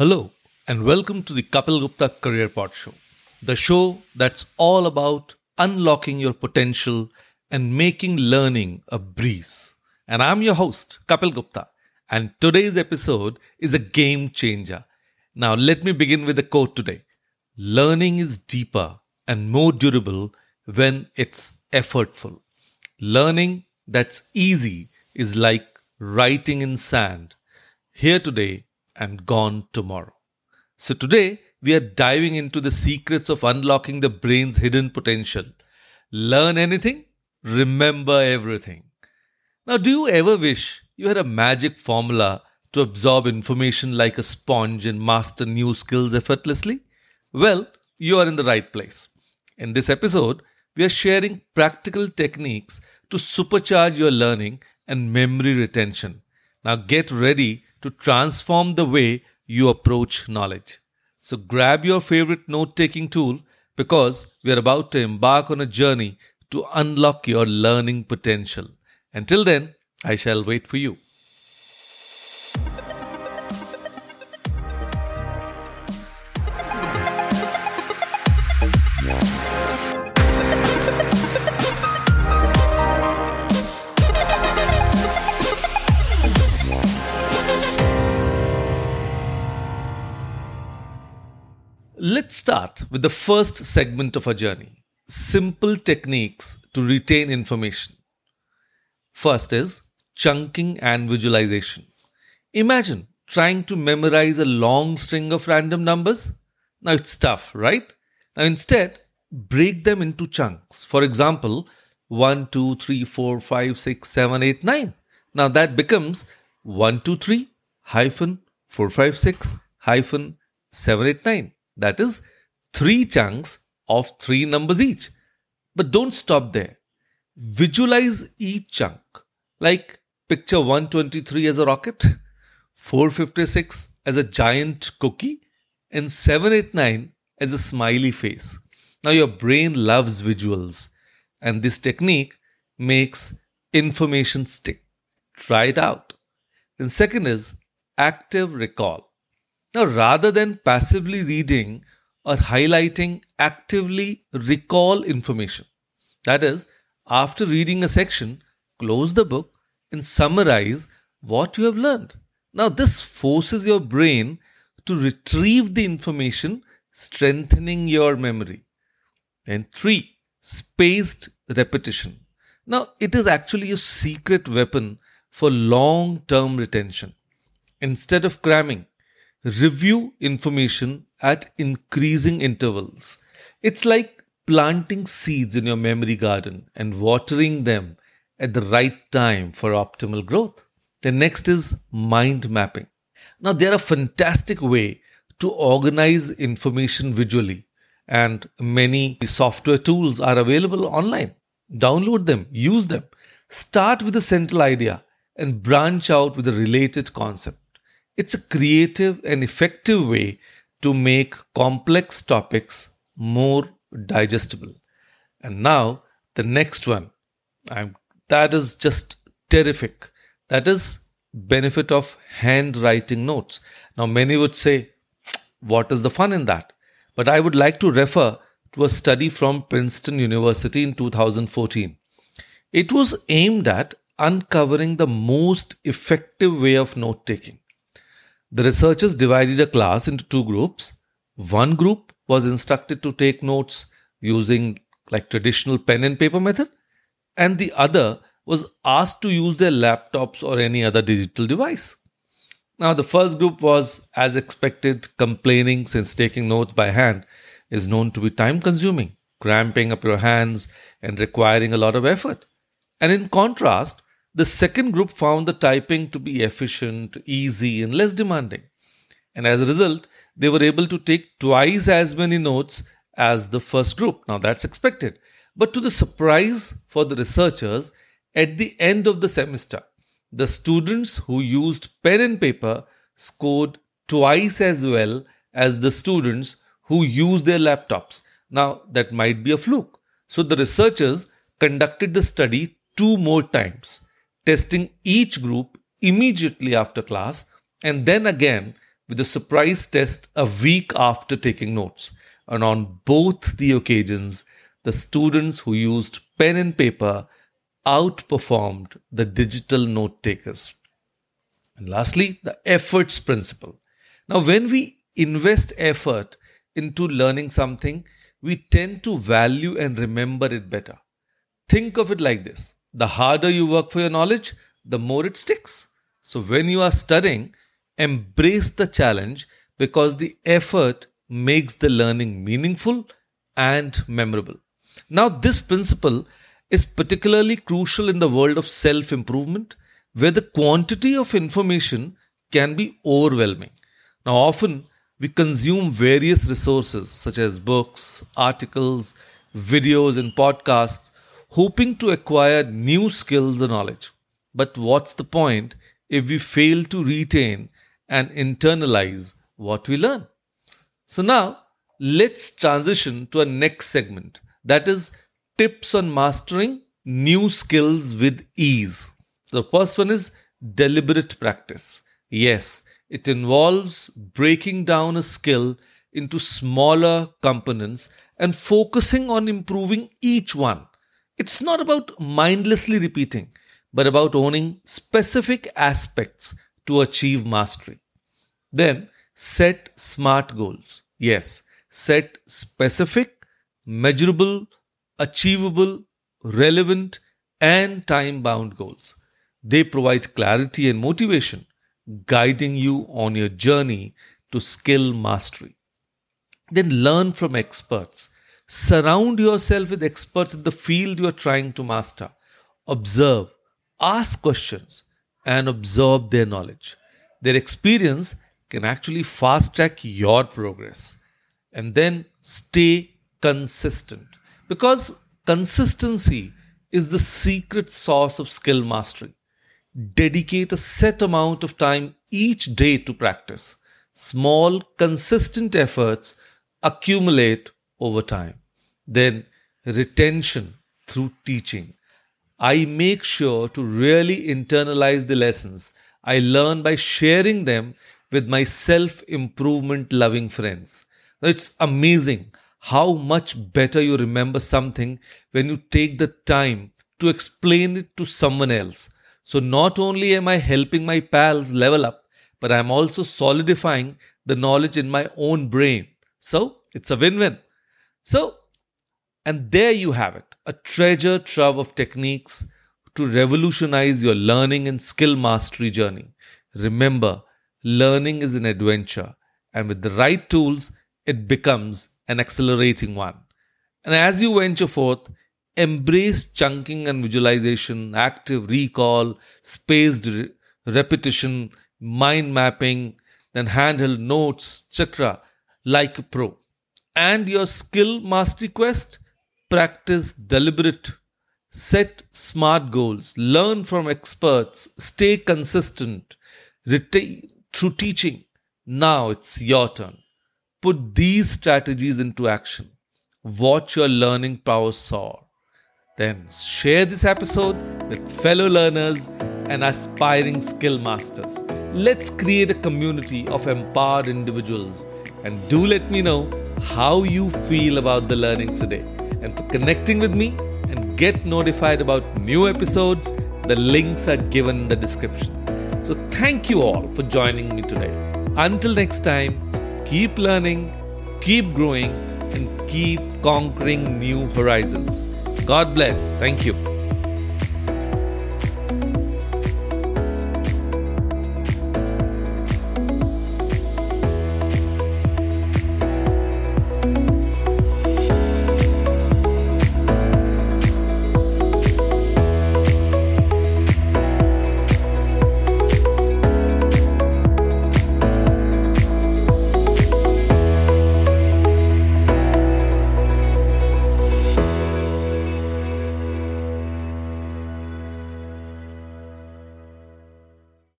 Hello, and welcome to the Kapil Gupta Career Pod Show, the show that's all about unlocking your potential and making learning a breeze. And I'm your host, Kapil Gupta, and today's episode is a game changer. Now, let me begin with a quote today Learning is deeper and more durable when it's effortful. Learning that's easy is like writing in sand, here today and gone tomorrow. So, today we are diving into the secrets of unlocking the brain's hidden potential. Learn anything, remember everything. Now, do you ever wish you had a magic formula to absorb information like a sponge and master new skills effortlessly? Well, you are in the right place. In this episode, we are sharing practical techniques to supercharge your learning and memory retention. Now, get ready to transform the way you approach knowledge. So grab your favorite note taking tool because we are about to embark on a journey to unlock your learning potential. Until then, I shall wait for you. Let's start with the first segment of our journey simple techniques to retain information. First is chunking and visualization. Imagine trying to memorize a long string of random numbers. Now it's tough, right? Now instead, break them into chunks. For example, 1, 2, 3, 4, 5, 6, 7, 8, 9. Now that becomes 1, 2, 3 hyphen 4, 5, 6 hyphen 7, 8, 9. That is three chunks of three numbers each. But don't stop there. Visualize each chunk. Like picture 123 as a rocket, 456 as a giant cookie, and 789 as a smiley face. Now, your brain loves visuals, and this technique makes information stick. Try it out. Then, second is active recall. Now, rather than passively reading or highlighting, actively recall information. That is, after reading a section, close the book and summarize what you have learned. Now, this forces your brain to retrieve the information, strengthening your memory. And three, spaced repetition. Now, it is actually a secret weapon for long term retention. Instead of cramming, review information at increasing intervals. It's like planting seeds in your memory garden and watering them at the right time for optimal growth. The next is mind mapping. Now, they're a fantastic way to organize information visually, and many software tools are available online. Download them, use them. Start with a central idea and branch out with a related concept. It's a creative and effective way to make complex topics more digestible. And now, the next one, I'm, that is just terrific. That is benefit of handwriting notes. Now, many would say, what is the fun in that? But I would like to refer to a study from Princeton University in 2014. It was aimed at uncovering the most effective way of note taking. The researchers divided a class into two groups. One group was instructed to take notes using like traditional pen and paper method and the other was asked to use their laptops or any other digital device. Now the first group was as expected complaining since taking notes by hand is known to be time consuming, cramping up your hands and requiring a lot of effort. And in contrast, the second group found the typing to be efficient, easy, and less demanding. And as a result, they were able to take twice as many notes as the first group. Now that's expected. But to the surprise for the researchers, at the end of the semester, the students who used pen and paper scored twice as well as the students who used their laptops. Now, that might be a fluke. So, the researchers conducted the study two more times testing each group immediately after class, and then again with a surprise test a week after taking notes. And on both the occasions, the students who used pen and paper outperformed the digital note takers. And lastly, the efforts principle. Now, when we invest effort into learning something, we tend to value and remember it better. Think of it like this the harder you work for your knowledge, the more it sticks. So, when you are studying, embrace the challenge because the effort makes the learning meaningful and memorable. Now, this principle is particularly crucial in the world of self improvement, where the quantity of information can be overwhelming. Now, often we consume various resources such as books, articles, videos, and podcasts, hoping to acquire new skills or knowledge. But what's the point if we fail to retain and internalize what we learn? So, now let's transition to our next segment that is tips on mastering new skills with ease. The first one is deliberate practice. Yes, it involves breaking down a skill into smaller components and focusing on improving each one. It's not about mindlessly repeating, but about owning specific aspects to achieve mastery. Then set smart goals. Yes, set specific, measurable, achievable, relevant, and time bound goals. They provide clarity and motivation guiding you on your journey to skill mastery. Then learn from experts. Surround yourself with experts in the field you are trying to master. Observe, ask questions, and absorb their knowledge. Their experience can actually fast track your progress. And then stay consistent because consistency is the secret source of skill mastery dedicate a set amount of time each day to practice. Small, consistent efforts accumulate over time. Then, retention through teaching. I make sure to really internalize the lessons I learn by sharing them with my self improvement loving friends. It's amazing how much better you remember something when you take the time to explain it to someone else so not only am I helping my pals level up, but I'm also solidifying the knowledge in my own brain. So it's a win win. So, and there you have it a treasure trove of techniques to revolutionize your learning and skill mastery journey. Remember, learning is an adventure, and with the right tools, it becomes an accelerating one. And as you venture forth, embrace chunking and visualization, active recall, spaced re- repetition, mind mapping, then handheld notes, etc., like a pro. And your skill mastery quest, practice deliberate, set smart goals, learn from experts, stay consistent, retain through teaching. Now it's your turn. Put these strategies into action. Watch your learning power soar. Then share this episode with fellow learners and aspiring skill masters. Let's create a community of empowered individuals and do let me know how you feel about the learnings today. And for connecting with me and get notified about new episodes, the links are given in the description. So thank you all for joining me today. Until next time, keep learning, keep growing, and keep conquering new horizons. God bless. Thank you.